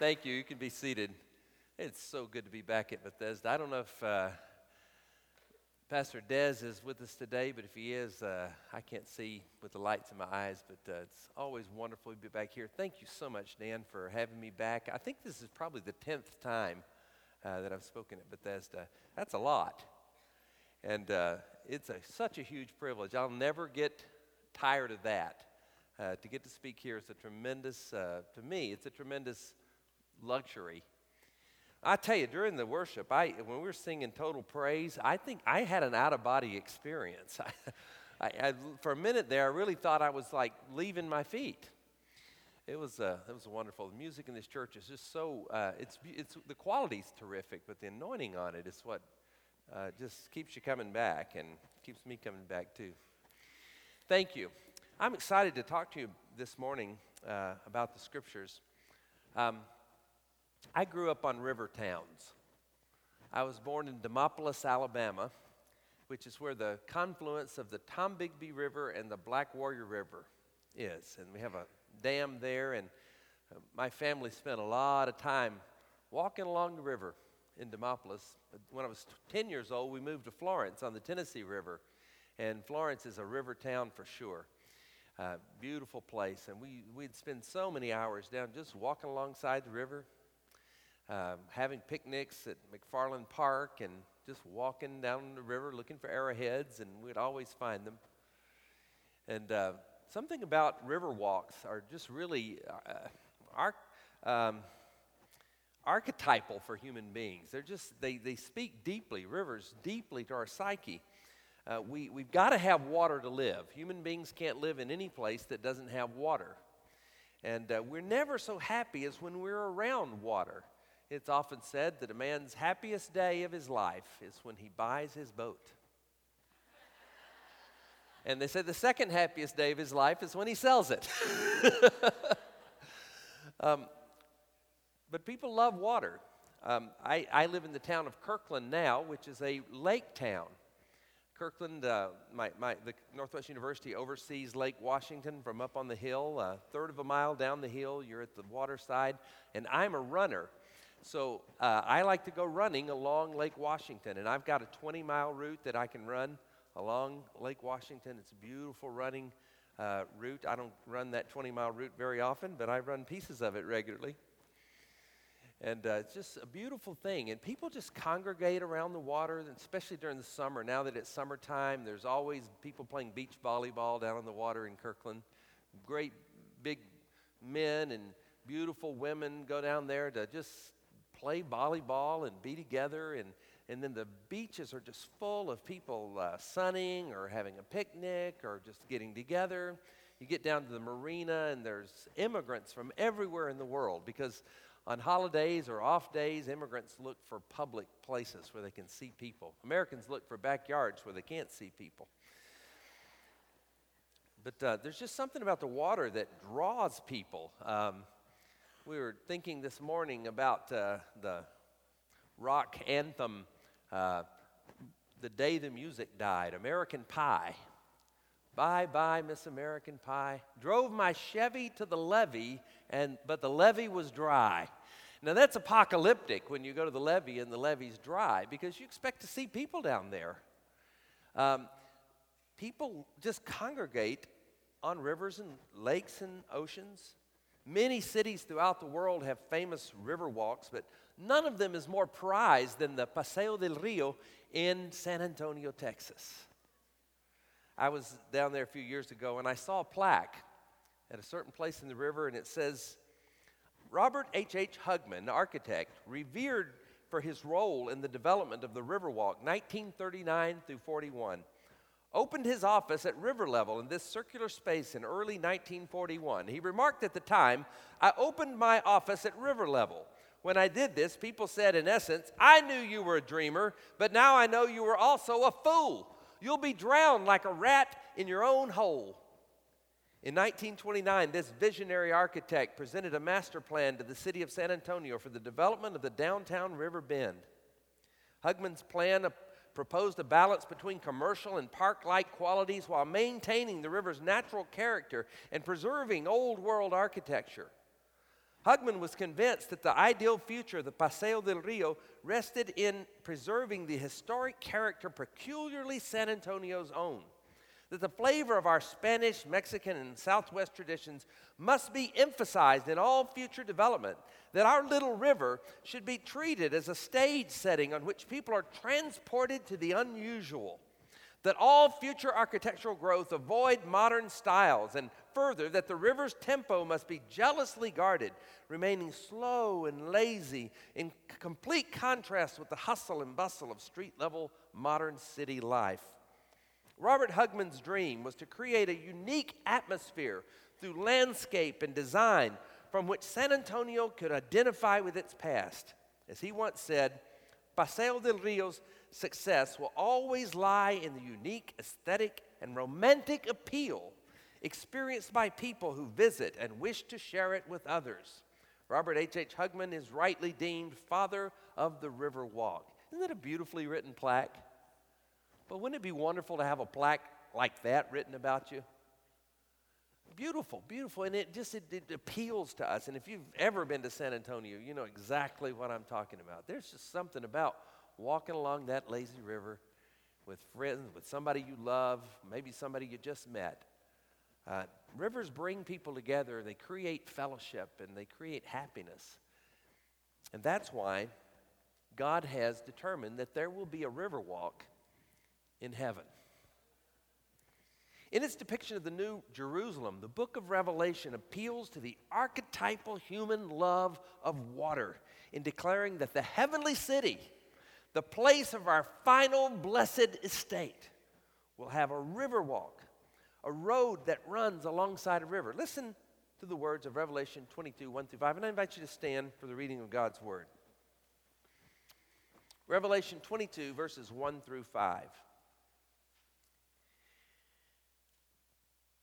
Thank you. You can be seated. It's so good to be back at Bethesda. I don't know if uh, Pastor Dez is with us today, but if he is, uh, I can't see with the lights in my eyes, but uh, it's always wonderful to be back here. Thank you so much, Dan, for having me back. I think this is probably the 10th time uh, that I've spoken at Bethesda. That's a lot. And uh, it's a, such a huge privilege. I'll never get tired of that. Uh, to get to speak here is a tremendous, to me, it's a tremendous luxury. I tell you, during the worship, I, when we were singing Total Praise, I think I had an out of body experience. I, I, for a minute there, I really thought I was like leaving my feet. It was, uh, it was wonderful. The music in this church is just so, uh, it's, it's, the quality's terrific, but the anointing on it is what uh, just keeps you coming back and keeps me coming back too. Thank you. I'm excited to talk to you this morning uh, about the scriptures. Um, I grew up on river towns. I was born in Demopolis, Alabama, which is where the confluence of the Tombigbee River and the Black Warrior River is. And we have a dam there, and uh, my family spent a lot of time walking along the river in Demopolis. When I was 10 years old, we moved to Florence on the Tennessee River, and Florence is a river town for sure. Uh, beautiful place, and we, we'd spend so many hours down just walking alongside the river, um, having picnics at McFarland Park and just walking down the river looking for arrowheads, and we'd always find them. And uh, something about river walks are just really uh, um, archetypal for human beings. They're just, they, they speak deeply, rivers deeply to our psyche. Uh, we, we've got to have water to live. Human beings can't live in any place that doesn't have water. And uh, we're never so happy as when we're around water. It's often said that a man's happiest day of his life is when he buys his boat. and they say the second happiest day of his life is when he sells it. um, but people love water. Um, I, I, live in the town of Kirkland now, which is a lake town. Kirkland, uh, my, my, the Northwest University oversees Lake Washington from up on the hill. A third of a mile down the hill, you're at the waterside. And I'm a runner. So uh, I like to go running along Lake Washington, and I've got a 20 mile route that I can run along Lake Washington. It's a beautiful running uh, route. I don't run that 20 mile route very often, but I run pieces of it regularly. And uh, it's just a beautiful thing. And people just congregate around the water, especially during the summer. Now that it's summertime, there's always people playing beach volleyball down in the water in Kirkland. Great big men and beautiful women go down there to just play volleyball and be together. And, and then the beaches are just full of people uh, sunning or having a picnic or just getting together. You get down to the marina, and there's immigrants from everywhere in the world because on holidays or off days, immigrants look for public places where they can see people. Americans look for backyards where they can't see people. But uh, there's just something about the water that draws people. Um, we were thinking this morning about uh, the rock anthem, uh, The Day the Music Died, American Pie. Bye bye, Miss American Pie. Drove my Chevy to the levee, and, but the levee was dry. Now that's apocalyptic when you go to the levee and the levee's dry because you expect to see people down there. Um, people just congregate on rivers and lakes and oceans. Many cities throughout the world have famous river walks, but none of them is more prized than the Paseo del Rio in San Antonio, Texas. I was down there a few years ago and I saw a plaque at a certain place in the river and it says, Robert H. H. Hugman, architect, revered for his role in the development of the Riverwalk, 1939 through 41 opened his office at river level in this circular space in early 1941. He remarked at the time, I opened my office at river level. When I did this, people said, in essence, I knew you were a dreamer, but now I know you were also a fool. You'll be drowned like a rat in your own hole. In 1929, this visionary architect presented a master plan to the city of San Antonio for the development of the downtown River Bend. Hugman's plan proposed a balance between commercial and park like qualities while maintaining the river's natural character and preserving old world architecture. Hugman was convinced that the ideal future of the Paseo del Rio rested in preserving the historic character peculiarly San Antonio's own. That the flavor of our Spanish, Mexican, and Southwest traditions must be emphasized in all future development. That our little river should be treated as a stage setting on which people are transported to the unusual that all future architectural growth avoid modern styles, and further, that the river's tempo must be jealously guarded, remaining slow and lazy in complete contrast with the hustle and bustle of street level modern city life. Robert Hugman's dream was to create a unique atmosphere through landscape and design from which San Antonio could identify with its past. As he once said, Paseo del Rio's success will always lie in the unique aesthetic and romantic appeal experienced by people who visit and wish to share it with others. Robert H. H. Hugman is rightly deemed father of the River Walk. Isn't that a beautifully written plaque? But wouldn't it be wonderful to have a plaque like that written about you? Beautiful, beautiful, and it just it, it appeals to us. And if you've ever been to San Antonio, you know exactly what I'm talking about. There's just something about walking along that lazy river with friends, with somebody you love, maybe somebody you just met. Uh, rivers bring people together, they create fellowship, and they create happiness. And that's why God has determined that there will be a river walk in heaven. In its depiction of the New Jerusalem, the book of Revelation appeals to the archetypal human love of water in declaring that the heavenly city the place of our final blessed estate, will have a river walk, a road that runs alongside a river. Listen to the words of Revelation 22, 1 through 5, and I invite you to stand for the reading of God's word. Revelation 22, verses 1 through 5.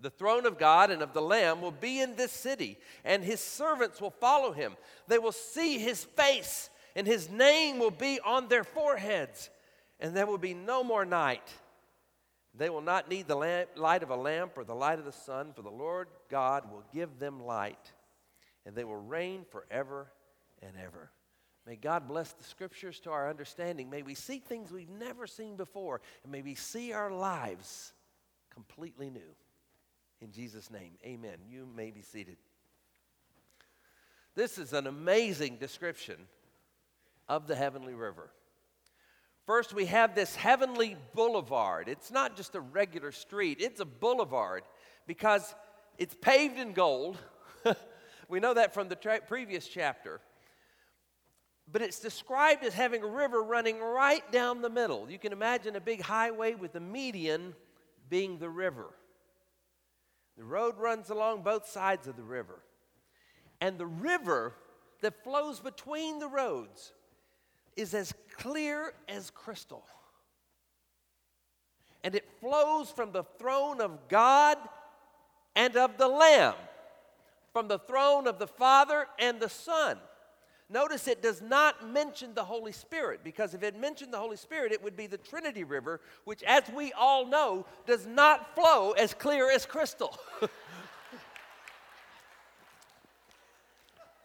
The throne of God and of the Lamb will be in this city, and his servants will follow him. They will see his face and his name will be on their foreheads, and there will be no more night. They will not need the lamp, light of a lamp or the light of the sun, for the Lord God will give them light, and they will reign forever and ever. May God bless the scriptures to our understanding. May we see things we've never seen before, and may we see our lives completely new. In Jesus' name, amen. You may be seated. This is an amazing description of the heavenly river. First, we have this heavenly boulevard. It's not just a regular street, it's a boulevard because it's paved in gold. we know that from the tra- previous chapter. But it's described as having a river running right down the middle. You can imagine a big highway with the median being the river. The road runs along both sides of the river. And the river that flows between the roads is as clear as crystal. And it flows from the throne of God and of the Lamb, from the throne of the Father and the Son. Notice it does not mention the Holy Spirit, because if it mentioned the Holy Spirit, it would be the Trinity River, which, as we all know, does not flow as clear as crystal.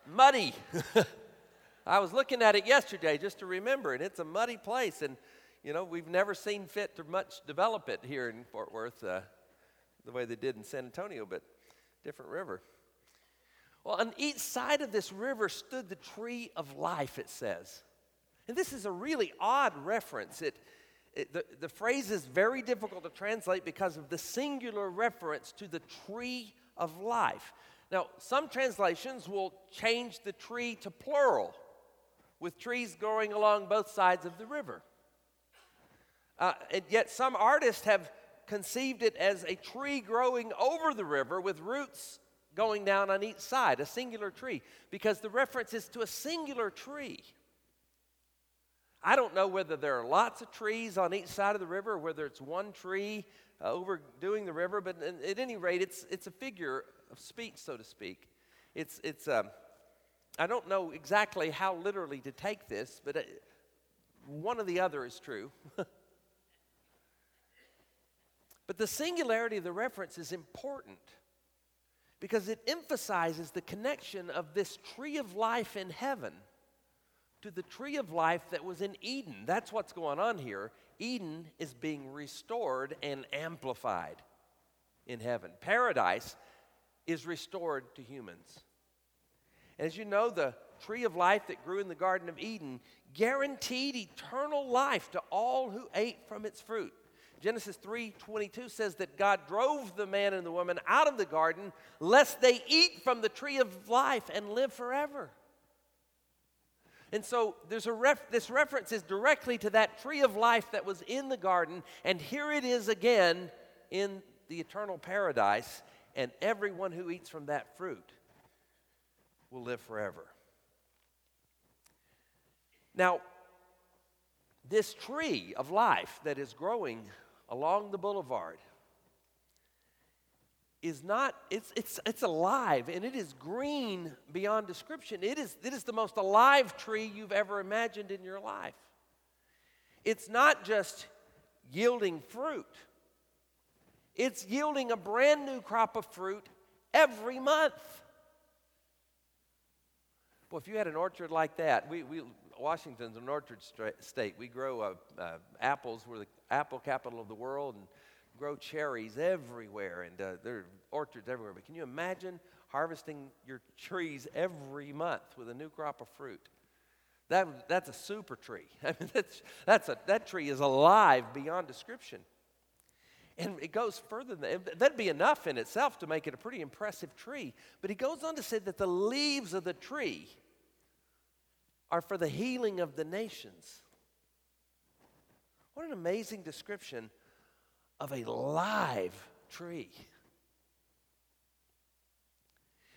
Muddy. I was looking at it yesterday just to remember, and it's a muddy place. And, you know, we've never seen fit to much develop it here in Fort Worth uh, the way they did in San Antonio, but different river. Well, on each side of this river stood the tree of life, it says. And this is a really odd reference. It, it, the, the phrase is very difficult to translate because of the singular reference to the tree of life. Now, some translations will change the tree to plural with trees growing along both sides of the river. Uh, and yet, some artists have conceived it as a tree growing over the river with roots going down on each side, a singular tree, because the reference is to a singular tree. I don't know whether there are lots of trees on each side of the river or whether it's one tree uh, overdoing the river, but at any rate, it's, it's a figure of speech, so to speak. It's, it's, um, I don't know exactly how literally to take this, but it, uh, one or the other is true. but the singularity of the reference is important because it emphasizes the connection of this tree of life in heaven to the tree of life that was in Eden. That's what's going on here. Eden is being restored and amplified in heaven. Paradise is restored to humans. As you know, the tree of life that grew in the Garden of Eden guaranteed eternal life to all who ate from its fruit. Genesis 3:22 says that God drove the man and the woman out of the garden lest they eat from the tree of life and live forever. And so there's a ref, this reference is directly to that tree of life that was in the garden and here it is again in the eternal paradise and everyone who eats from that fruit will live forever. Now, this tree of life that is growing along the boulevard is not it's it's it's alive and it is green beyond description. It is it is the most alive tree you've ever imagined in your life. It's not just yielding fruit. It's yielding a brand new crop of fruit every month. Well if you had an orchard like that we, we washington's an orchard state we grow uh, uh, apples we're the apple capital of the world and grow cherries everywhere and uh, there are orchards everywhere. But can you imagine harvesting your trees every month with a new crop of fruit? That, that's a super tree. I mean, that's, that's a, that tree is alive beyond description. And it goes further than that. That'd be enough in itself to make it a pretty impressive tree. But he goes on to say that the leaves of the tree are for the healing of the nations. What an amazing description of a live tree.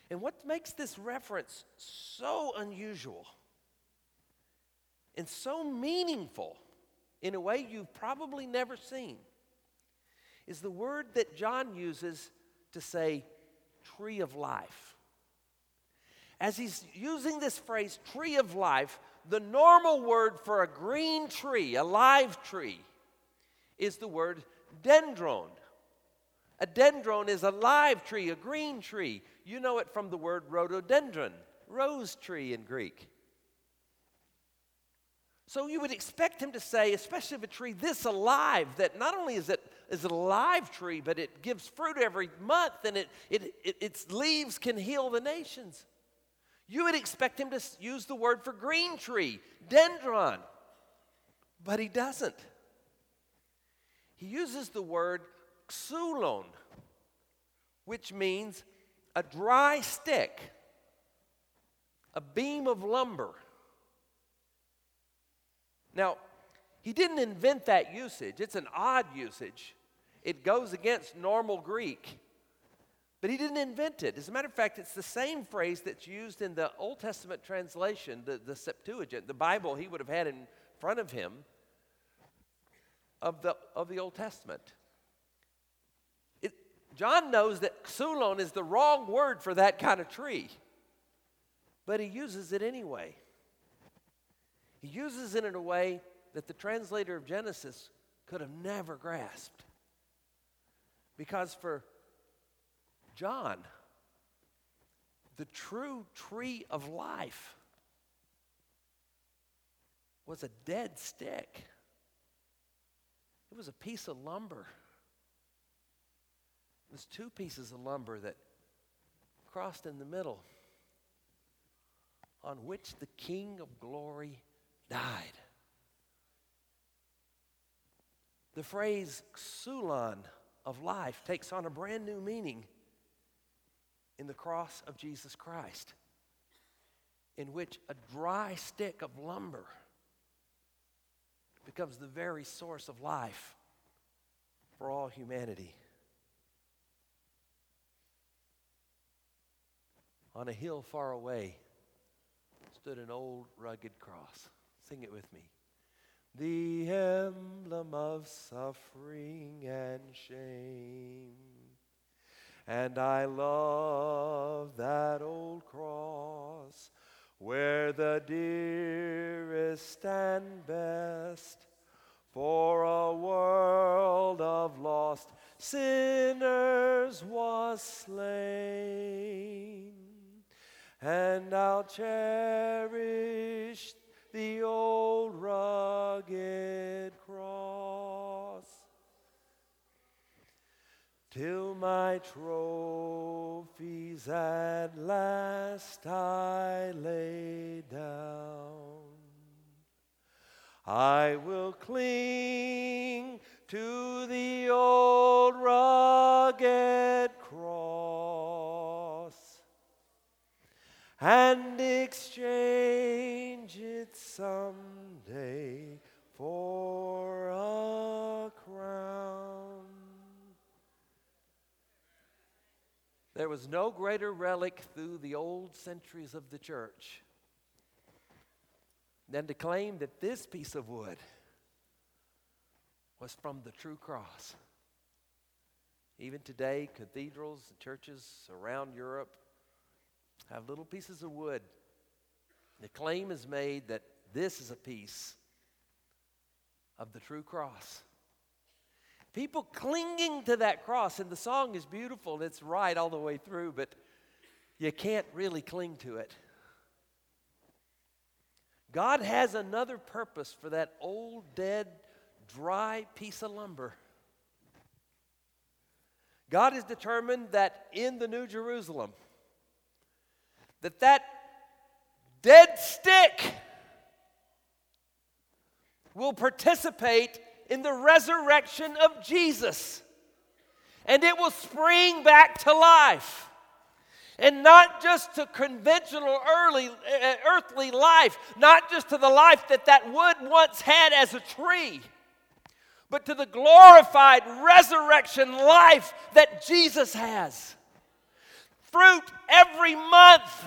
And what makes this reference so unusual and so meaningful in a way you've probably never seen is the word that John uses to say tree of life. As he's using this phrase, tree of life, the normal word for a green tree, a live tree, is the word dendron. A dendron is a live tree, a green tree. You know it from the word rhododendron, rose tree in Greek. So you would expect him to say, especially of a tree this alive, that not only is it is a live tree, but it gives fruit every month and it, it, it, its leaves can heal the nations. You would expect him to use the word for green tree, dendron, but he doesn't. He uses the word xulon, which means a dry stick, a beam of lumber. Now, he didn't invent that usage, it's an odd usage. It goes against normal Greek. But he didn't invent it. As a matter of fact, it's the same phrase that's used in the Old Testament translation, the, the Septuagint, the Bible he would have had in front of him of the, of the Old Testament. It, John knows that xulon is the wrong word for that kind of tree, but he uses it anyway. He uses it in a way that the translator of Genesis could have never grasped. Because for John, the true tree of life was a dead stick. It was a piece of lumber. It was two pieces of lumber that crossed in the middle, on which the King of glory died. The phrase xulon of life takes on a brand new meaning in the cross of Jesus Christ, in which a dry stick of lumber becomes the very source of life for all humanity. on a hill far away stood an old rugged cross. Sing it with me. The emblem of suffering and shame. And I love that old cross where the dearest and best for a world of lost sinners was slain. And I'll cherish the old rugged cross till my trophies at last I lay down. I will cling to the old rugged cross and exchange it someday was no greater relic through the old centuries of the church than to claim that this piece of wood was from the true cross. Even today, cathedrals and churches around Europe have little pieces of wood. The claim is made that this is a piece of the true cross. People clinging to that cross, and the song is beautiful and it's right all the way through, but you can't really cling to it. God has another purpose for that old, dead, dry piece of lumber. God has determined that in the New Jerusalem, that that dead stick will participate in the resurrection of Jesus. And it will spring back to life. And not just to conventional early, uh, earthly life, not just to the life that that wood once had as a tree, but to the glorified resurrection life that Jesus has. Fruit every month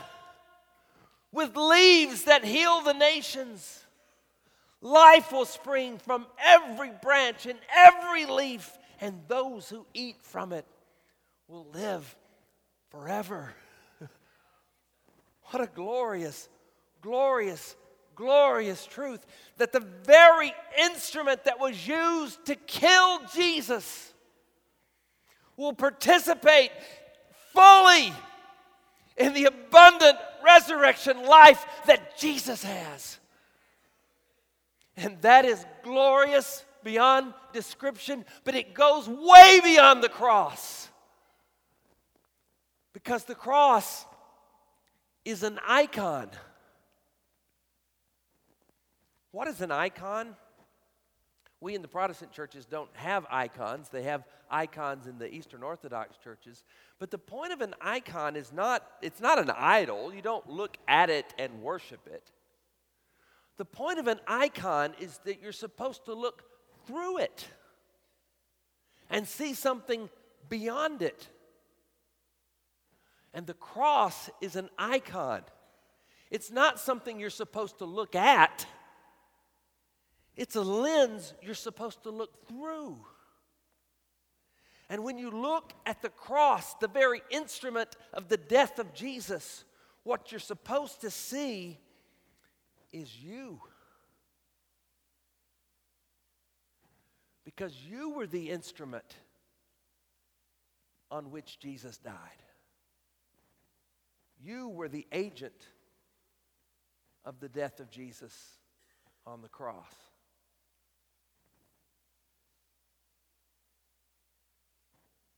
with leaves that heal the nations. Life will spring from every branch and every leaf, and those who eat from it will live forever. what a glorious, glorious, glorious truth that the very instrument that was used to kill Jesus will participate fully in the abundant resurrection life that Jesus has. And that is glorious beyond description, but it goes way beyond the cross. Because the cross is an icon. What is an icon? We in the Protestant churches don't have icons. They have icons in the Eastern Orthodox churches. But the point of an icon is not it's not an idol. You don't look at it and worship it. The point of an icon is that you're supposed to look through it and see something beyond it. And the cross is an icon. It's not something you're supposed to look at, it's a lens you're supposed to look through. And when you look at the cross, the very instrument of the death of Jesus, what you're supposed to see is you. Because you were the instrument on which Jesus died. You were the agent of the death of Jesus on the cross.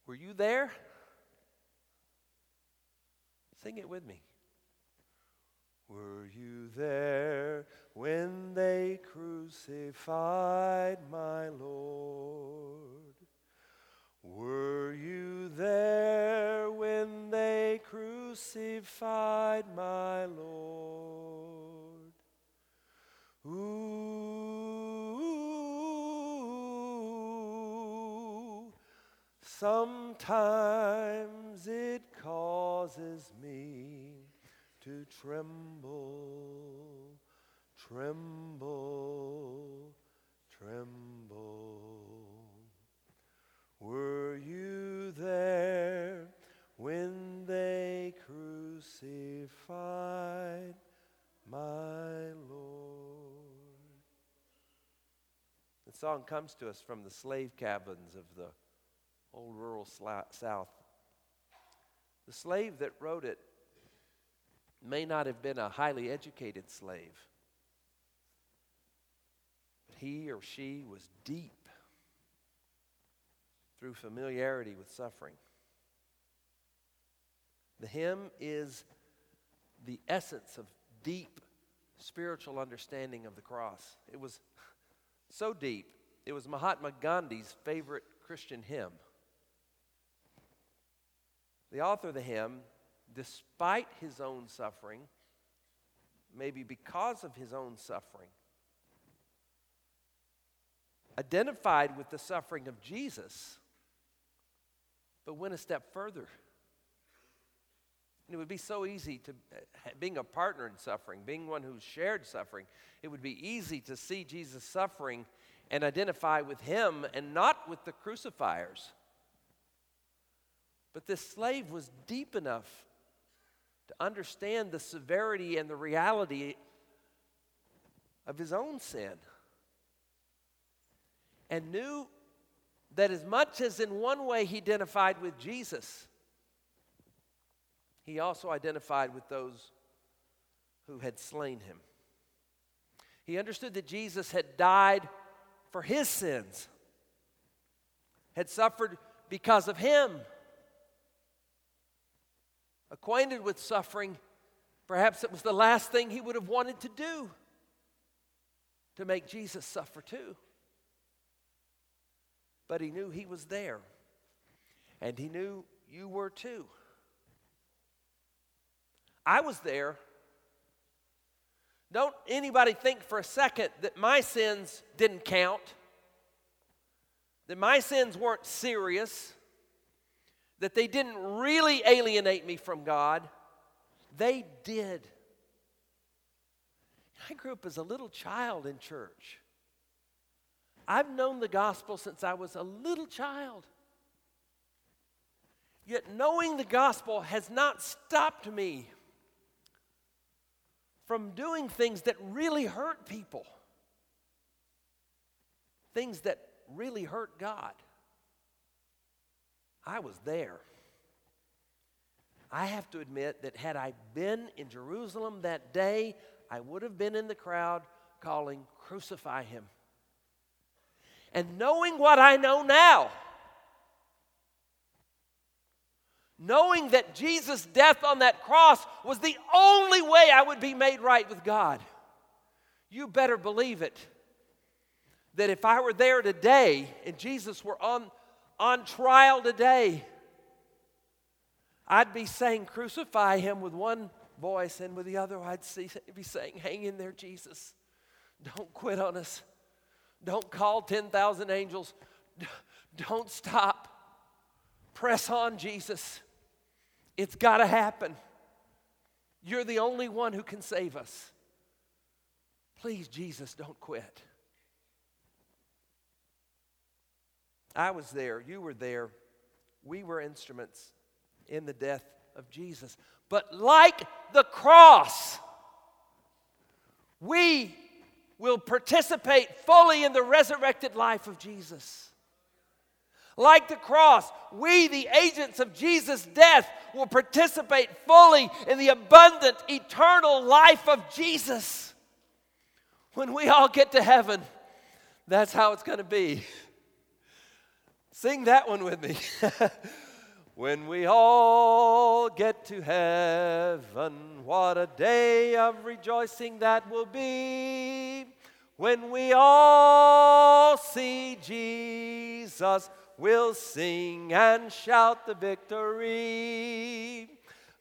Were you there? Sing it with me. Were you there when they crucified my Lord? Were you there when they crucified my Lord? Ooh, sometimes it causes me to tremble, tremble, tremble. Were you there when they crucified my Lord? The song comes to us from the slave cabins of the old rural South. The slave that wrote it may not have been a highly educated slave, but he or she was deep through familiarity with suffering. The hymn is the essence of deep spiritual understanding of the cross. It was so deep, it was Mahatma Gandhi's favorite Christian hymn. The author of the hymn, despite his own suffering, maybe because of his own suffering, identified with the suffering of Jesus, but went a step further. And it would be so easy to, eh, being a partner in suffering, being one who shared suffering, it would be easy to see Jesus suffering and identify with him and not with the crucifiers. But this slave was deep enough to understand the severity and the reality of his own sin and knew that as much as in one way he identified with Jesus, he also identified with those who had slain him. He understood that Jesus had died for his sins, had suffered because of him acquainted with suffering, perhaps it was the last thing he would have wanted to do to make Jesus suffer too. But he knew he was there, and he knew you were too. I was there. Don't anybody think for a second that my sins didn't count, that my sins weren't serious that they didn't really alienate me from God. They did. I grew up as a little child in church. I've known the gospel since I was a little child. Yet knowing the gospel has not stopped me from doing things that really hurt people, things that really hurt God. I was there. I have to admit that had I been in Jerusalem that day, I would have been in the crowd calling, Crucify him. And knowing what I know now, knowing that Jesus' death on that cross was the only way I would be made right with God, you better believe it. That if I were there today and Jesus were on on trial today, I'd be saying, Crucify him with one voice, and with the other, I'd see, be saying, Hang in there, Jesus. Don't quit on us. Don't call 10,000 angels. Don't stop. Press on, Jesus. It's got to happen. You're the only one who can save us. Please, Jesus, don't quit. I was there, you were there. We were instruments in the death of Jesus. But like the cross, we will participate fully in the resurrected life of Jesus. Like the cross, we, the agents of Jesus' death, will participate fully in the abundant, eternal life of Jesus. When we all get to heaven, that's how it's going to be. Sing that one with me. when we all get to heaven, what a day of rejoicing that will be. When we all see Jesus, we'll sing and shout the victory.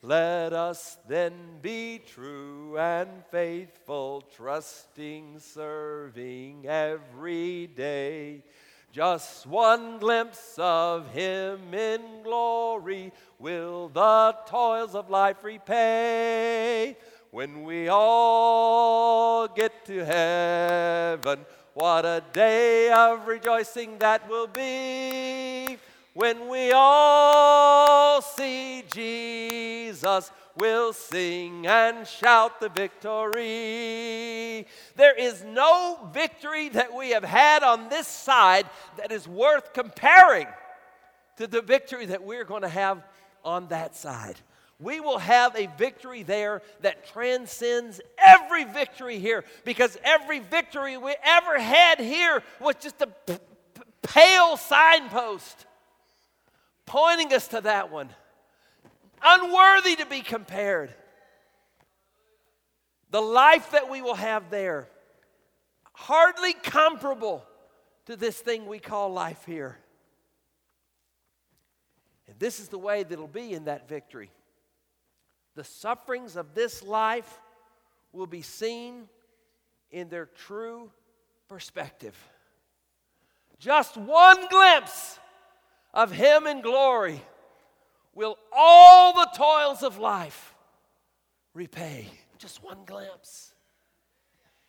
Let us then be true and faithful, trusting, serving every day Just one glimpse of him in glory will the toils of life repay. When we all get to heaven, what a day of rejoicing that will be. When we all see Jesus, we'll sing and shout the victory. There is no victory that we have had on this side that is worth comparing to the victory that we're going to have on that side. We will have a victory there that transcends every victory here because every victory we ever had here was just a p- p- pale signpost pointing us to that one. Unworthy to be compared. The life that we will have there, hardly comparable to this thing we call life here. And this is the way that it'll be in that victory. The sufferings of this life will be seen in their true perspective. Just one glimpse of Him in glory will all the toils of life repay. Just one glimpse.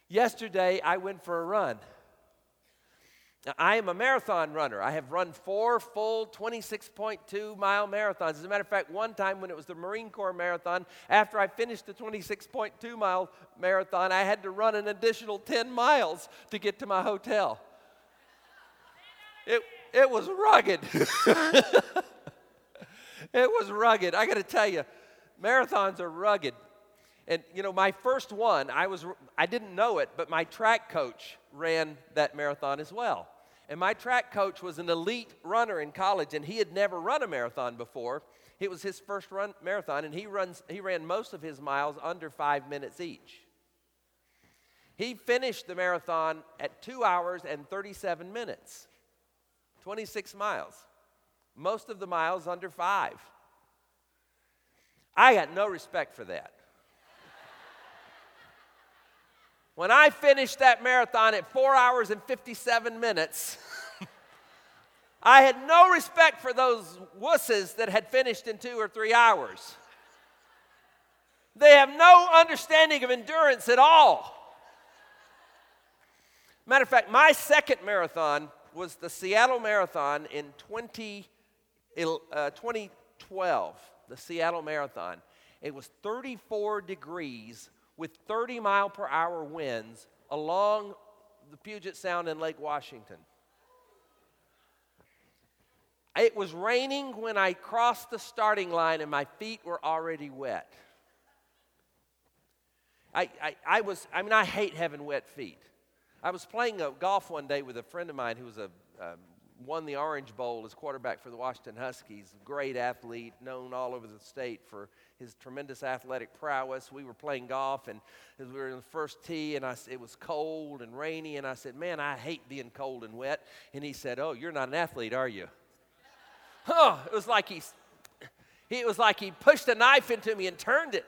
Yesterday, I went for a run. Now, I am a marathon runner. I have run four full 26.2 mile marathons. As a matter of fact, one time when it was the Marine Corps marathon, after I finished the 26.2 mile marathon, I had to run an additional 10 miles to get to my hotel. It, it was rugged. it was rugged. I got to tell you, marathons are rugged. And you know, my first one, I was I didn't know it, but my track coach ran that marathon as well. And my track coach was an elite runner in college, and he had never run a marathon before. It was his first run marathon, and he runs he ran most of his miles under five minutes each. He finished the marathon at two hours and 37 minutes, 26 miles. Most of the miles under five. I got no respect for that. When I finished that marathon at four hours and 57 minutes, I had no respect for those wusses that had finished in two or three hours. They have no understanding of endurance at all. Matter of fact, my second marathon was the Seattle Marathon in 20, uh, 2012, the Seattle Marathon. It was 34 degrees with 30 mile per hour winds along the Puget Sound in Lake Washington. It was raining when I crossed the starting line and my feet were already wet. I, I, I was, I mean, I hate having wet feet. I was playing golf one day with a friend of mine who was a, um, won the Orange Bowl as quarterback for the Washington Huskies. Great athlete, known all over the state for his tremendous athletic prowess. We were playing golf, and as we were in the first tee, and I, it was cold and rainy, and I said, "Man, I hate being cold and wet." And he said, "Oh, you're not an athlete, are you?" Huh? It was like he, it was like he pushed a knife into me and turned it.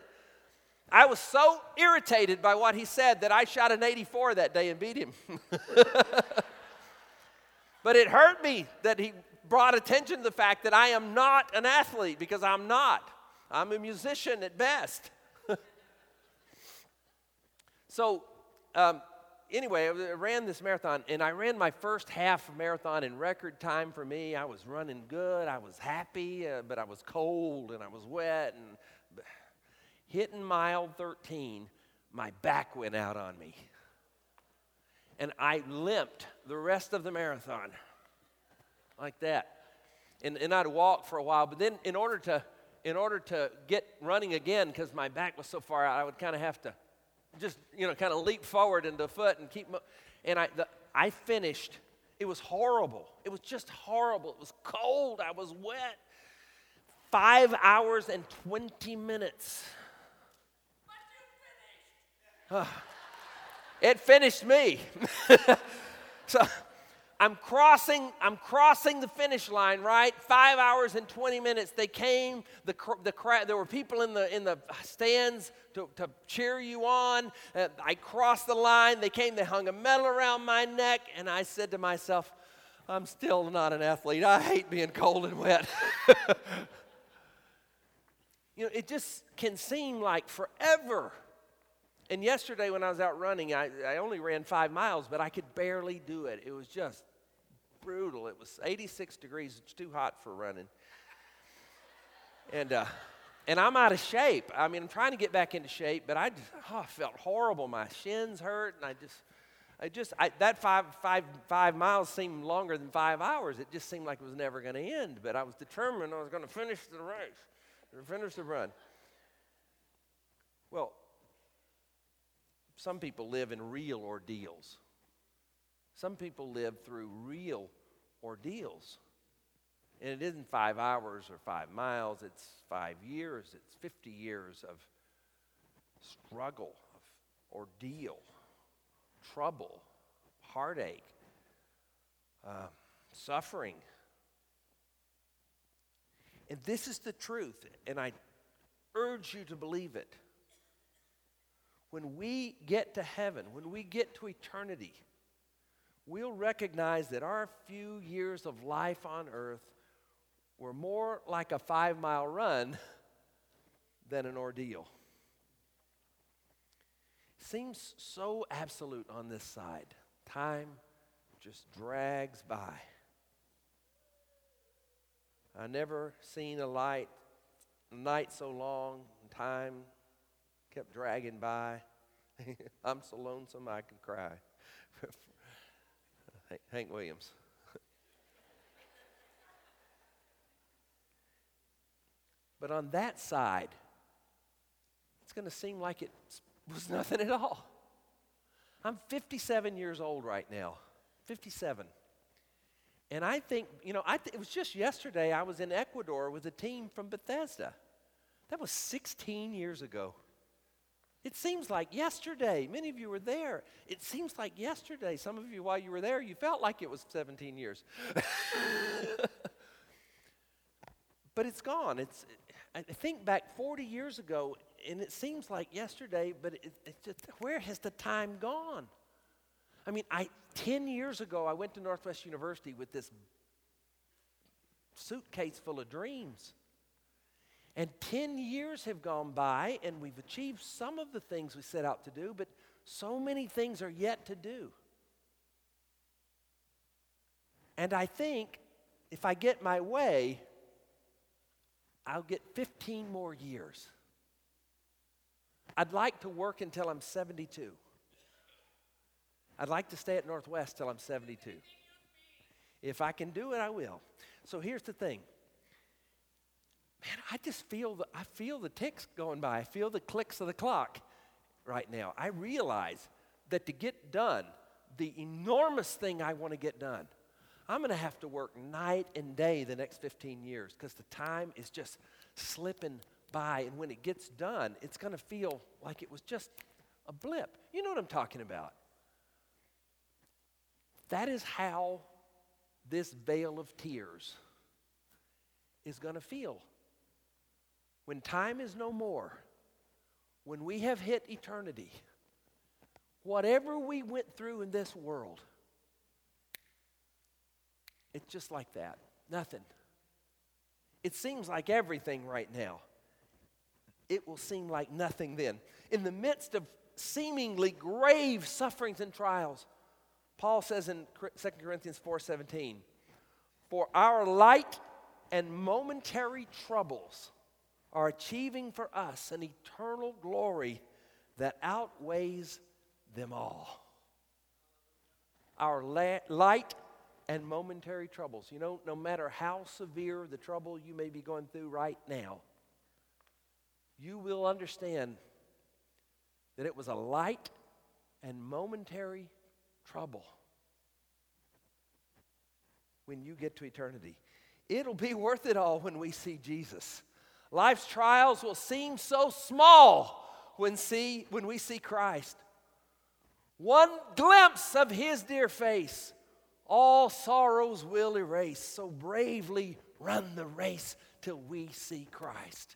I was so irritated by what he said that I shot an 84 that day and beat him. but it hurt me that he brought attention to the fact that I am not an athlete because I'm not. I'm a musician at best. so, um, anyway, I ran this marathon, and I ran my first half marathon in record time for me. I was running good, I was happy, uh, but I was cold and I was wet. And hitting mile 13, my back went out on me. And I limped the rest of the marathon like that. And, and I'd walk for a while, but then in order to in order to get running again, because my back was so far out, I would kind of have to just, you know, kind of leap forward into foot and keep. Mo- and I, the, I finished. It was horrible. It was just horrible. It was cold. I was wet. Five hours and 20 minutes. Uh, it finished me. so I'm crossing, I'm crossing the finish line, right? Five hours and 20 minutes. They came, the, the crowd, there were people in the, in the stands to, to cheer you on. Uh, I crossed the line. They came, they hung a medal around my neck, and I said to myself, I'm still not an athlete. I hate being cold and wet. you know, it just can seem like forever. And yesterday, when I was out running, I, I only ran five miles, but I could barely do it. It was just brutal. It was 86 degrees. It's too hot for running. And, uh, and I'm out of shape. I mean, I'm trying to get back into shape, but I just oh, I felt horrible. My shins hurt, and I just, I just, I, that five, five, five miles seemed longer than five hours. It just seemed like it was never going to end. But I was determined I was going to finish the race, finish the run. Well, some people live in real ordeals. Some people live through real ordeals. And it isn't five hours or five miles, it's five years, it's 50 years of struggle, of ordeal, trouble, heartache, uh, suffering. And this is the truth, and I urge you to believe it when we get to heaven, when we get to eternity, we'll recognize that our few years of life on earth were more like a five mile run than an ordeal. Seems so absolute on this side. Time just drags by. I never seen a light, a night so long, time kept dragging by. I'm so lonesome I could cry. Hank Williams. but on that side, it's going to seem like it was nothing at all. I'm 57 years old right now. 57. And I think, you know, I th- it was just yesterday I was in Ecuador with a team from Bethesda. That was 16 years ago. It seems like yesterday. Many of you were there. It seems like yesterday. Some of you, while you were there, you felt like it was 17 years. but it's gone. It's, I think back 40 years ago, and it seems like yesterday, but it, it just, where has the time gone? I mean, I, 10 years ago, I went to Northwest University with this suitcase full of dreams. And 10 years have gone by, and we've achieved some of the things we set out to do, but so many things are yet to do. And I think if I get my way, I'll get 15 more years. I'd like to work until I'm 72. I'd like to stay at Northwest till I'm 72. If I can do it, I will. So here's the thing man, I just feel the, I feel the ticks going by. I feel the clicks of the clock right now. I realize that to get done, the enormous thing I want to get done, I'm going to have to work night and day the next 15 years because the time is just slipping by. And when it gets done, it's going to feel like it was just a blip. You know what I'm talking about? That is how this vale of tears is going to feel when time is no more, when we have hit eternity, whatever we went through in this world, it's just like that. Nothing. It seems like everything right now. It will seem like nothing then. In the midst of seemingly grave sufferings and trials, Paul says in 2 Corinthians 4:17, "For our light and momentary troubles are achieving for us an eternal glory that outweighs them all. Our la- light and momentary troubles. You know, no matter how severe the trouble you may be going through right now, you will understand that it was a light and momentary trouble when you get to eternity. It'll be worth it all when we see Jesus. Life's trials will seem so small when, see, when we see Christ. One glimpse of his dear face, all sorrows will erase. So bravely run the race till we see Christ.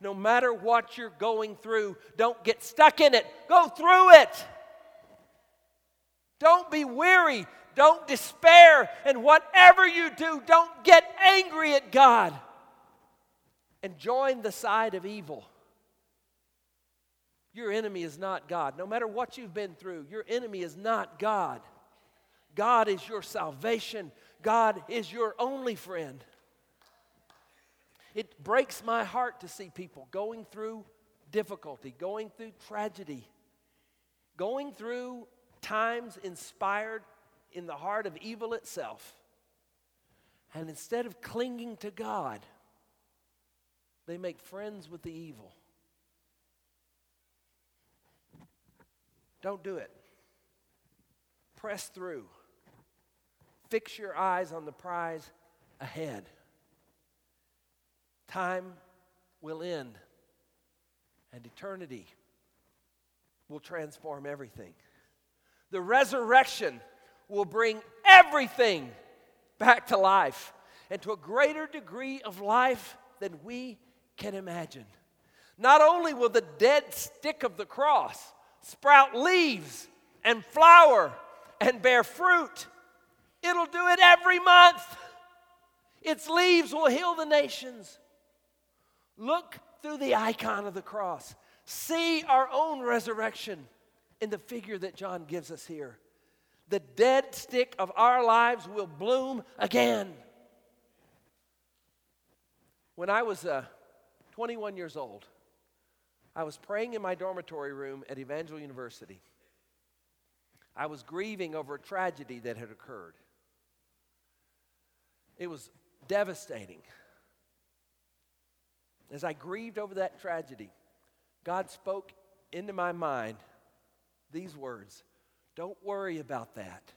No matter what you're going through, don't get stuck in it. Go through it. Don't be weary. Don't despair. And whatever you do, don't get angry at God and join the side of evil. Your enemy is not God. No matter what you've been through, your enemy is not God. God is your salvation, God is your only friend. It breaks my heart to see people going through difficulty, going through tragedy, going through times inspired in the heart of evil itself. And instead of clinging to God, they make friends with the evil. Don't do it. Press through. Fix your eyes on the prize ahead. Time will end, and eternity will transform everything. The resurrection will bring everything back to life and to a greater degree of life than we can imagine. Not only will the dead stick of the cross sprout leaves and flower and bear fruit, it'll do it every month. Its leaves will heal the nations. Look through the icon of the cross. See our own resurrection in the figure that John gives us here. The dead stick of our lives will bloom again. When I was uh, 21 years old, I was praying in my dormitory room at Evangel University. I was grieving over a tragedy that had occurred. It was devastating. As I grieved over that tragedy, God spoke into my mind these words Don't worry about that.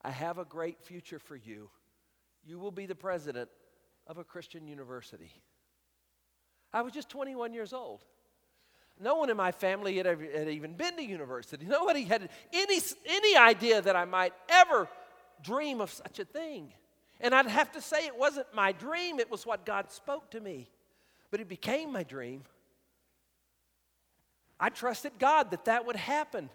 I have a great future for you. You will be the president of a Christian university. I was just 21 years old. No one in my family had, ever, had even been to university. Nobody had any, any idea that I might ever dream of such a thing. And I'd have to say it wasn't my dream, it was what God spoke to me but it became my dream. I trusted God that that would happen.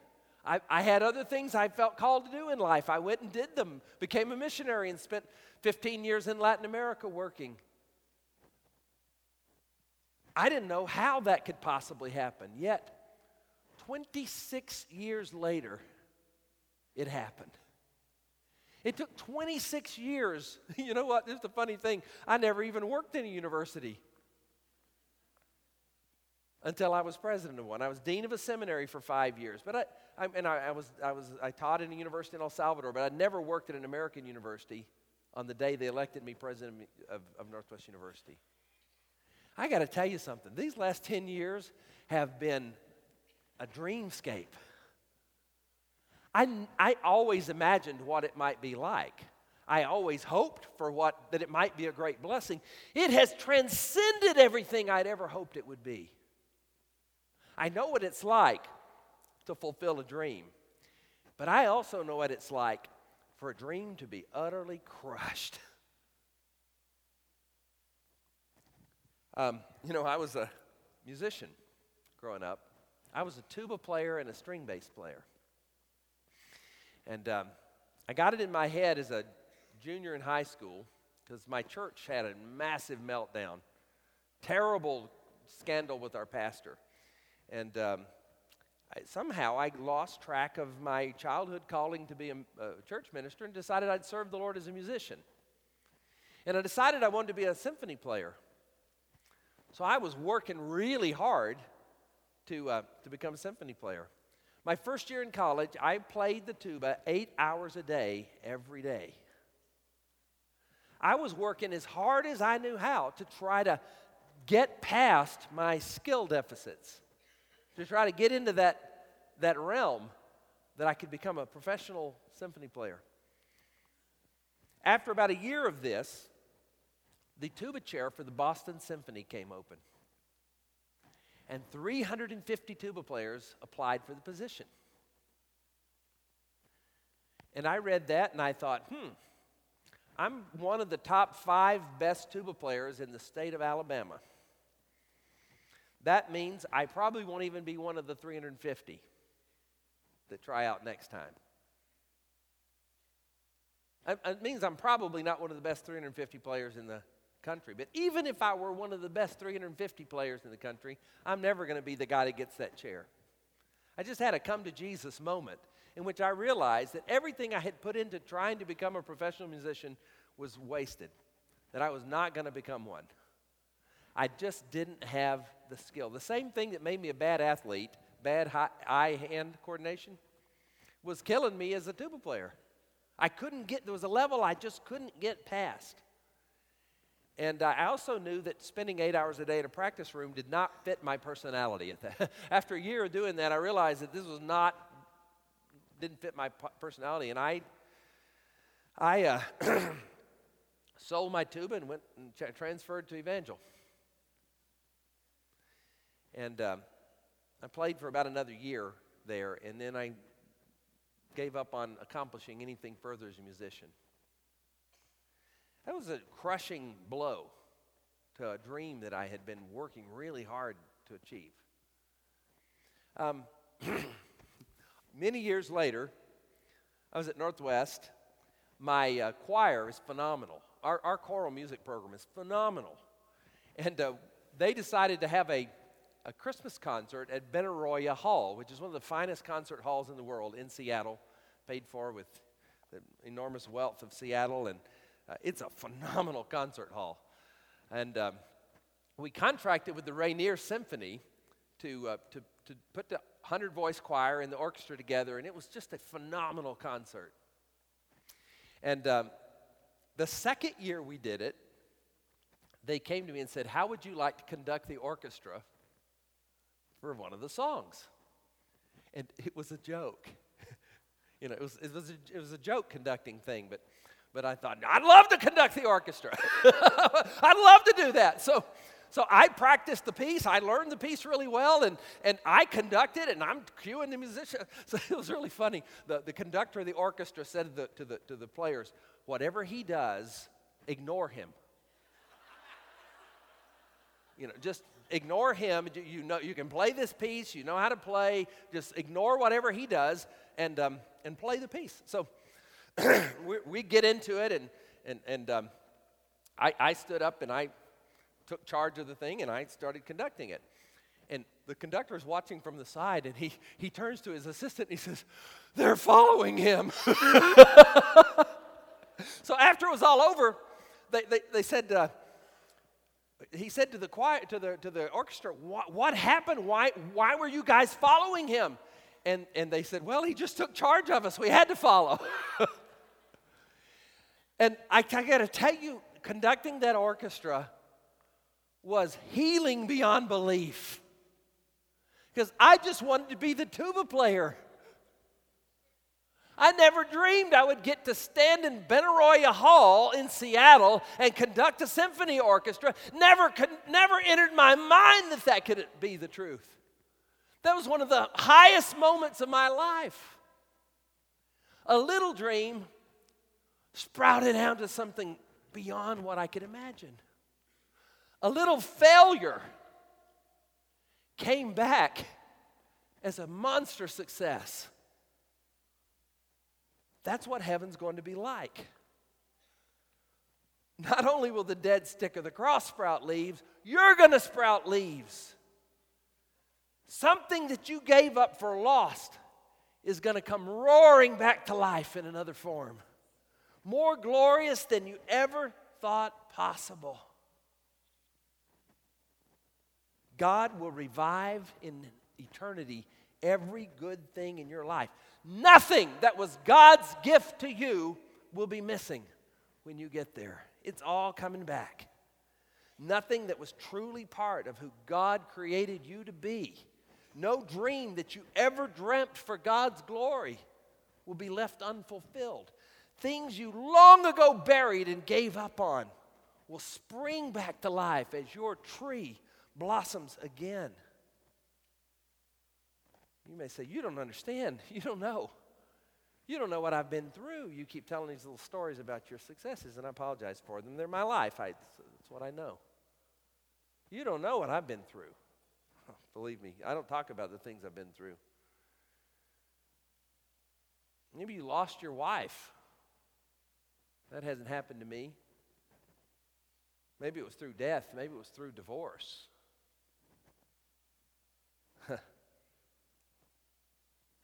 I, I, had other things I felt called to do in life. I went and did them, became a missionary, and spent 15 years in Latin America working. I didn't know how that could possibly happen. Yet, 26 years later, it happened. It took 26 years. You know what? This is the funny thing. I never even worked in a university until I was president of one. I was dean of a seminary for five years, but I, I and I, I, was, I was I taught in a university in El Salvador, but I never worked at an American university on the day they elected me president of, of Northwest University. I got to tell you something. These last ten years have been a dreamscape. I, I always imagined what it might be like. I always hoped for what that it might be a great blessing. It has transcended everything I'd ever hoped it would be. I know what it's like to fulfill a dream, but I also know what it's like for a dream to be utterly crushed. Um, you know, I was a musician growing up. I was a tuba player and a string bass player. And um, I got it in my head as a junior in high school because my church had a massive meltdown, terrible scandal with our pastor. And um, I, somehow I lost track of my childhood calling to be a, a church minister and decided I'd serve the Lord as a musician. And I decided I wanted to be a symphony player. So I was working really hard to, uh, to become a symphony player. My first year in college, I played the tuba eight hours a day, every day. I was working as hard as I knew how to try to get past my skill deficits to try to get into that, that realm that I could become a professional symphony player. After about a year of this, the tuba chair for the Boston Symphony came open. And 350 tuba players applied for the position. And I read that and I thought, hmm, I'm one of the top five best tuba players in the state of Alabama. That means I probably won't even be one of the 350 that try out next time. It means I'm probably not one of the best 350 players in the country. But even if I were one of the best 350 players in the country, I'm never going to be the guy that gets that chair. I just had a come to Jesus moment in which I realized that everything I had put into trying to become a professional musician was wasted, that I was not going to become one. I just didn't have the skill. The same thing that made me a bad athlete, bad eye hand coordination, was killing me as a tuba player. I couldn't get, there was a level I just couldn't get past. And I also knew that spending eight hours a day in a practice room did not fit my personality. After a year of doing that, I realized that this was not, didn't fit my personality. And I, I uh, sold my tuba and went and tra- transferred to Evangel. And um, I played for about another year there, and then I gave up on accomplishing anything further as a musician. That was a crushing blow to a dream that I had been working really hard to achieve. Um, many years later, I was at Northwest. My uh, choir is phenomenal. Our, our choral music program is phenomenal. And uh, they decided to have a, a Christmas concert at Benaroya Hall, which is one of the finest concert halls in the world in Seattle, paid for with the enormous wealth of Seattle. And uh, it's a phenomenal concert hall. And um, we contracted with the Rainier Symphony to, uh, to, to put the 100 voice choir and the orchestra together, and it was just a phenomenal concert. And um, the second year we did it, they came to me and said, How would you like to conduct the orchestra for one of the songs? And it was a joke. you know, it was, it, was a, it was a joke conducting thing, but but I thought, I'd love to conduct the orchestra. I'd love to do that. So, so I practiced the piece. I learned the piece really well, and, and I conducted, and I'm cueing the musician. So it was really funny. The, the conductor of the orchestra said the, to, the, to the players, whatever he does, ignore him. you know, just ignore him. You know, you can play this piece. You know how to play. Just ignore whatever he does, and um, and play the piece. So we, we, get into it, and, and, and um, I, I stood up and I took charge of the thing and I started conducting it. And the conductor is watching from the side, and he, he turns to his assistant and he says, They're following him. so after it was all over, they, they, they said, uh, he said to the choir, to the, to the orchestra, what, what happened? Why, why were you guys following him? And, and they said, Well, he just took charge of us. We had to follow. And I, I got to tell you, conducting that orchestra was healing beyond belief. Because I just wanted to be the tuba player. I never dreamed I would get to stand in Benaroya Hall in Seattle and conduct a symphony orchestra. Never, could, never entered my mind that that could be the truth. That was one of the highest moments of my life. A little dream sprouted out to something beyond what I could imagine. A little failure came back as a monster success. That's what heaven's going to be like. Not only will the dead stick of the cross sprout leaves, you're going to sprout leaves. Something that you gave up for lost is going to come roaring back to life in another form more glorious than you ever thought possible. God will revive in eternity every good thing in your life. Nothing that was God's gift to you will be missing when you get there. It's all coming back. Nothing that was truly part of who God created you to be. No dream that you ever dreamt for God's glory will be left unfulfilled things you long ago buried and gave up on will spring back to life as your tree blossoms again. You may say, You don't understand. You don't know. You don't know what I've been through. You keep telling these little stories about your successes, and I apologize for them. They're my life. I, it's what I know. You don't know what I've been through. Believe me, I don't talk about the things I've been through. Maybe you lost your wife That hasn't happened to me. Maybe it was through death, maybe it was through divorce.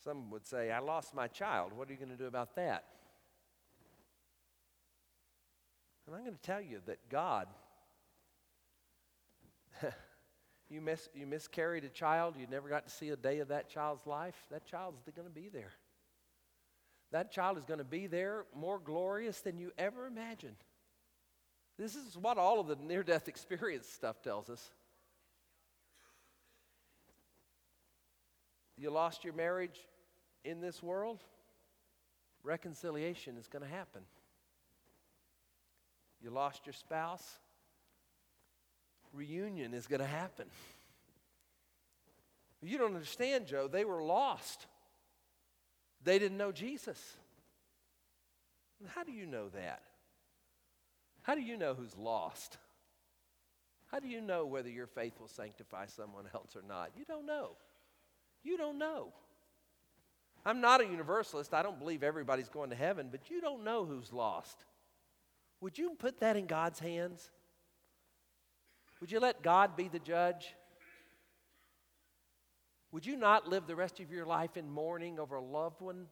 Some would say, I lost my child. What are you going to do about that? And I'm going to tell you that God, you, mis- you miscarried a child, you never got to see a day of that child's life, that child's going to be there. That child is going to be there more glorious than you ever imagined. This is what all of the near death experience stuff tells us. You lost your marriage, in this world, reconciliation is going to happen. You lost your spouse, reunion is going to happen. You don't understand, Joe. They were lost. They didn't know Jesus. How do you know that? How do you know who's lost? How do you know whether your faith will sanctify someone else or not? You don't know. You don't know. I'm not a universalist. I don't believe everybody's going to heaven, but you don't know who's lost. Would you put that in God's hands? Would you let God be the judge? Would you not live the rest of your life in mourning over a loved one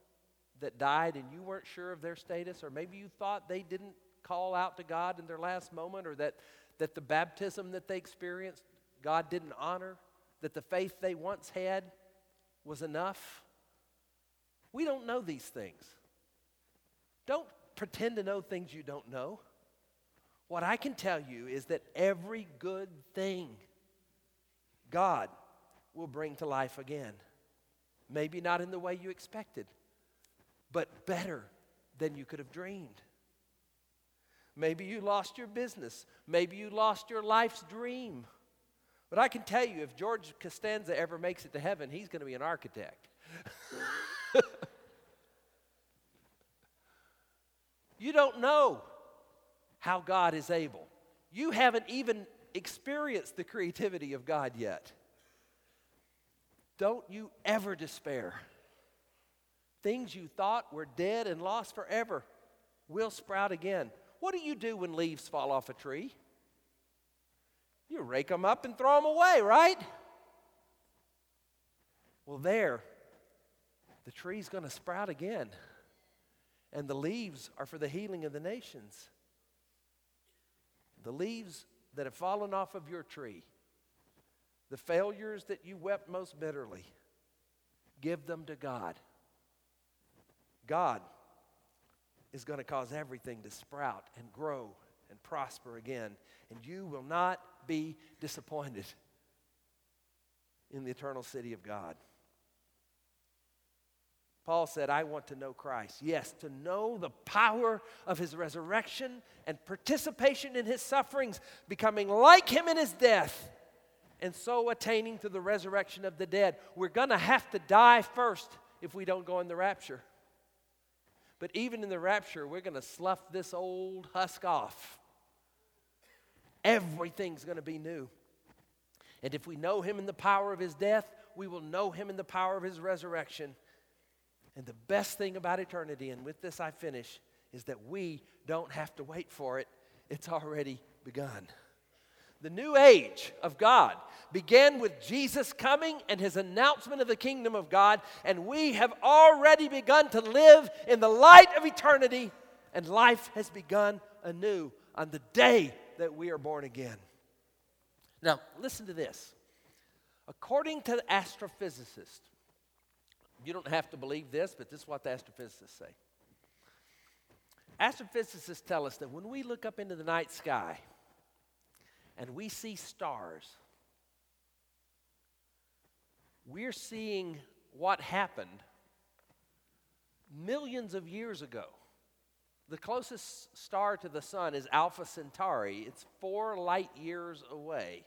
that died and you weren't sure of their status? Or maybe you thought they didn't call out to God in their last moment, or that, that the baptism that they experienced, God didn't honor, that the faith they once had was enough? We don't know these things. Don't pretend to know things you don't know. What I can tell you is that every good thing God will bring to life again. Maybe not in the way you expected, but better than you could have dreamed. Maybe you lost your business. Maybe you lost your life's dream. But I can tell you, if George Costanza ever makes it to heaven, he's going to be an architect. you don't know how God is able. You haven't even experienced the creativity of God yet. Don't you ever despair. Things you thought were dead and lost forever will sprout again. What do you do when leaves fall off a tree? You rake them up and throw them away, right? Well, there, the tree's going to sprout again. And the leaves are for the healing of the nations. The leaves that have fallen off of your tree, the failures that you wept most bitterly, give them to God. God is going to cause everything to sprout and grow and prosper again, and you will not be disappointed in the eternal city of God. Paul said, I want to know Christ. Yes, to know the power of his resurrection and participation in his sufferings, becoming like him in his death, and so attaining to the resurrection of the dead. We're going to have to die first if we don't go in the rapture. But even in the rapture, we're going to slough this old husk off. Everything's going to be new. And if we know him in the power of his death, we will know him in the power of his resurrection. And the best thing about eternity, and with this I finish, is that we don't have to wait for it, it's already begun. The new age of God began with Jesus coming and his announcement of the kingdom of God, and we have already begun to live in the light of eternity, and life has begun anew on the day that we are born again. Now, listen to this. According to the astrophysicists, you don't have to believe this, but this is what the astrophysicists say. Astrophysicists tell us that when we look up into the night sky and we see stars, we're seeing what happened millions of years ago. The closest star to the sun is Alpha Centauri, it's four light years away.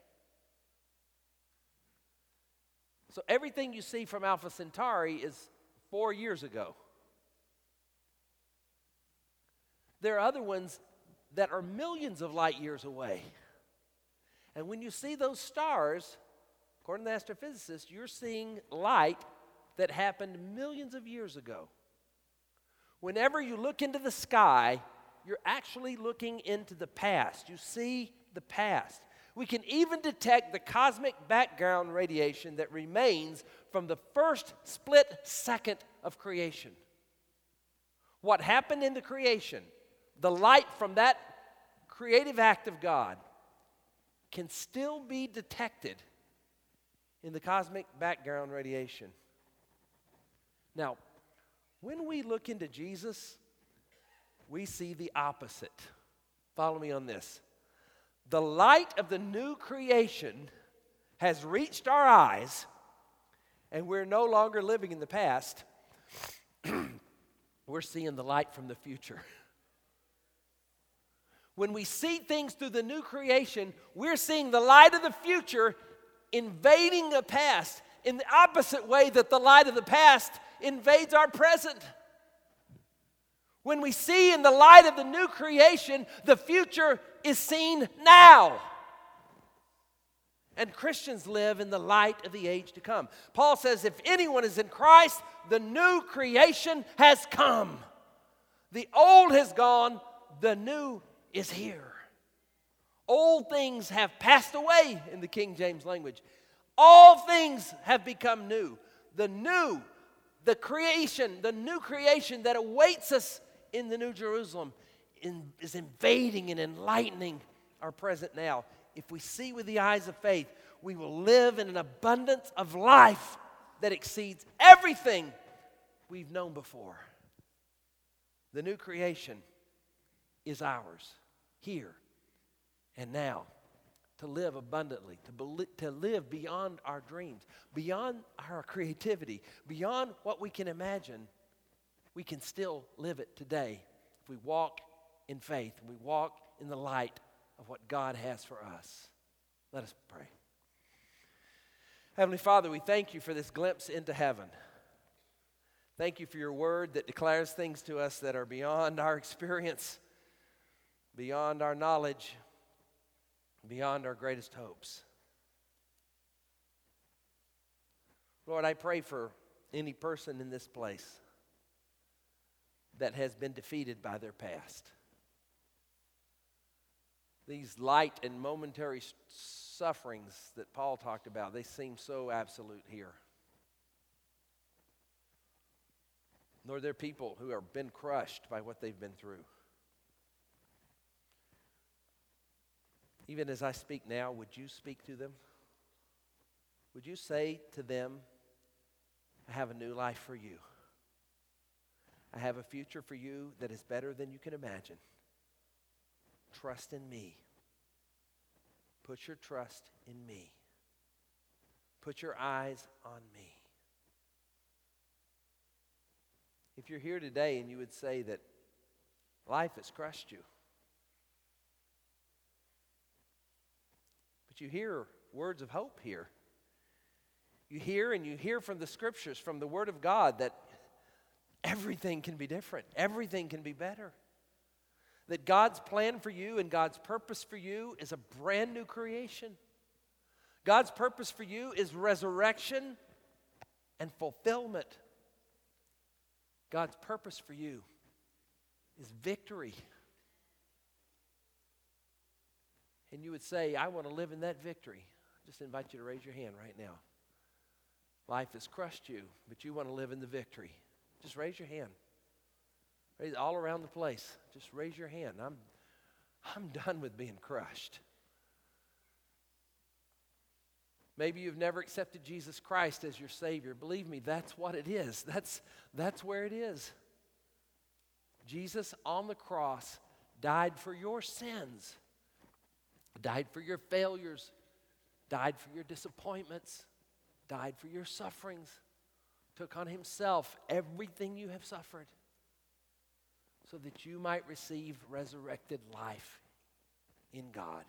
So everything you see from Alpha Centauri is four years ago. There are other ones that are millions of light years away. And when you see those stars, according to the astrophysicists, you're seeing light that happened millions of years ago. Whenever you look into the sky, you're actually looking into the past. You see the past. We can even detect the cosmic background radiation that remains from the first split second of creation. What happened in the creation, the light from that creative act of God, can still be detected in the cosmic background radiation. Now, when we look into Jesus, we see the opposite. Follow me on this. The light of the new creation has reached our eyes, and we're no longer living in the past. we're seeing the light from the future. When we see things through the new creation, we're seeing the light of the future invading the past in the opposite way that the light of the past invades our present. When we see in the light of the new creation, the future is seen now. And Christians live in the light of the age to come. Paul says, if anyone is in Christ, the new creation has come. The old has gone, the new is here. Old things have passed away in the King James language. All things have become new. The new, the creation, the new creation that awaits us in the New Jerusalem in, is invading and enlightening our present now. If we see with the eyes of faith, we will live in an abundance of life that exceeds everything we've known before. The new creation is ours here and now to live abundantly, to, be, to live beyond our dreams, beyond our creativity, beyond what we can imagine. We can still live it today if we walk in faith and we walk in the light of what God has for us. Let us pray. Heavenly Father, we thank you for this glimpse into heaven. Thank you for your word that declares things to us that are beyond our experience, beyond our knowledge, beyond our greatest hopes. Lord, I pray for any person in this place that has been defeated by their past. These light and momentary sufferings that Paul talked about, they seem so absolute here. Lord, there are people who have been crushed by what they've been through. Even as I speak now, would you speak to them? Would you say to them, I have a new life for you? I have a future for you that is better than you can imagine. Trust in me. Put your trust in me. Put your eyes on me. If you're here today and you would say that life has crushed you, you hear words of hope here. You hear and you hear from the scriptures, from the Word of God, that everything can be different, everything can be better. That God's plan for you and God's purpose for you is a brand new creation. God's purpose for you is resurrection and fulfillment. God's purpose for you is victory. And you would say, I want to live in that victory. I just invite you to raise your hand right now. Life has crushed you, but you want to live in the victory. Just raise your hand. Raise all around the place. Just raise your hand. I'm, I'm done with being crushed. Maybe you've never accepted Jesus Christ as your Savior. Believe me, that's what it is. That's, that's where it is. Jesus on the cross died for your sins, died for your failures, died for your disappointments, died for your sufferings took on himself everything you have suffered so that you might receive resurrected life in God.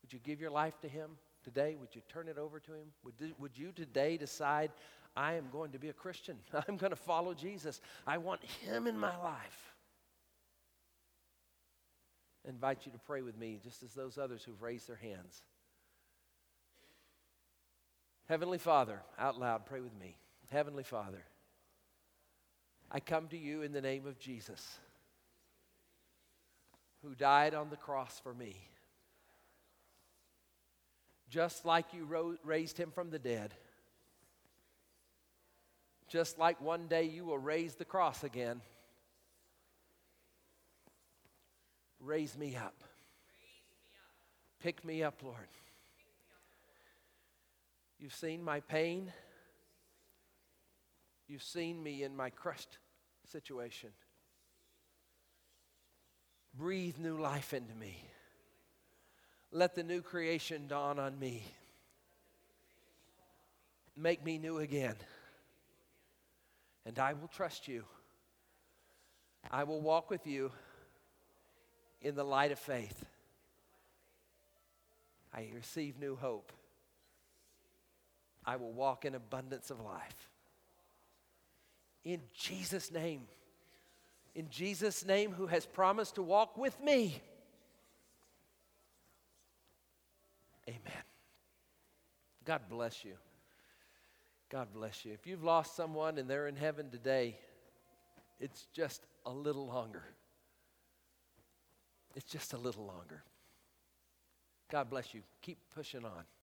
Would you give your life to him today? Would you turn it over to him? Would, would you today decide, I am going to be a Christian? I'm going to follow Jesus. I want him in my life. Invite you to pray with me, just as those others who've raised their hands. Heavenly Father, out loud, pray with me. Heavenly Father, I come to you in the name of Jesus. who died on the cross for me. Just like you ro- raised him from the dead, just like one day you will raise the cross again, raise me up. Pick me up, Lord. You've seen my pain. You've seen me in my crushed situation. Breathe new life into me. Let the new creation dawn on me. Make me new again. And I will trust you. I will walk with you in the light of faith. I receive new hope. I will walk in abundance of life. In Jesus' name. In Jesus' name, who has promised to walk with me. Amen. God bless you. God bless you. If you've lost someone and they're in heaven today, it's just a little longer. It's just a little longer. God bless you. Keep pushing on.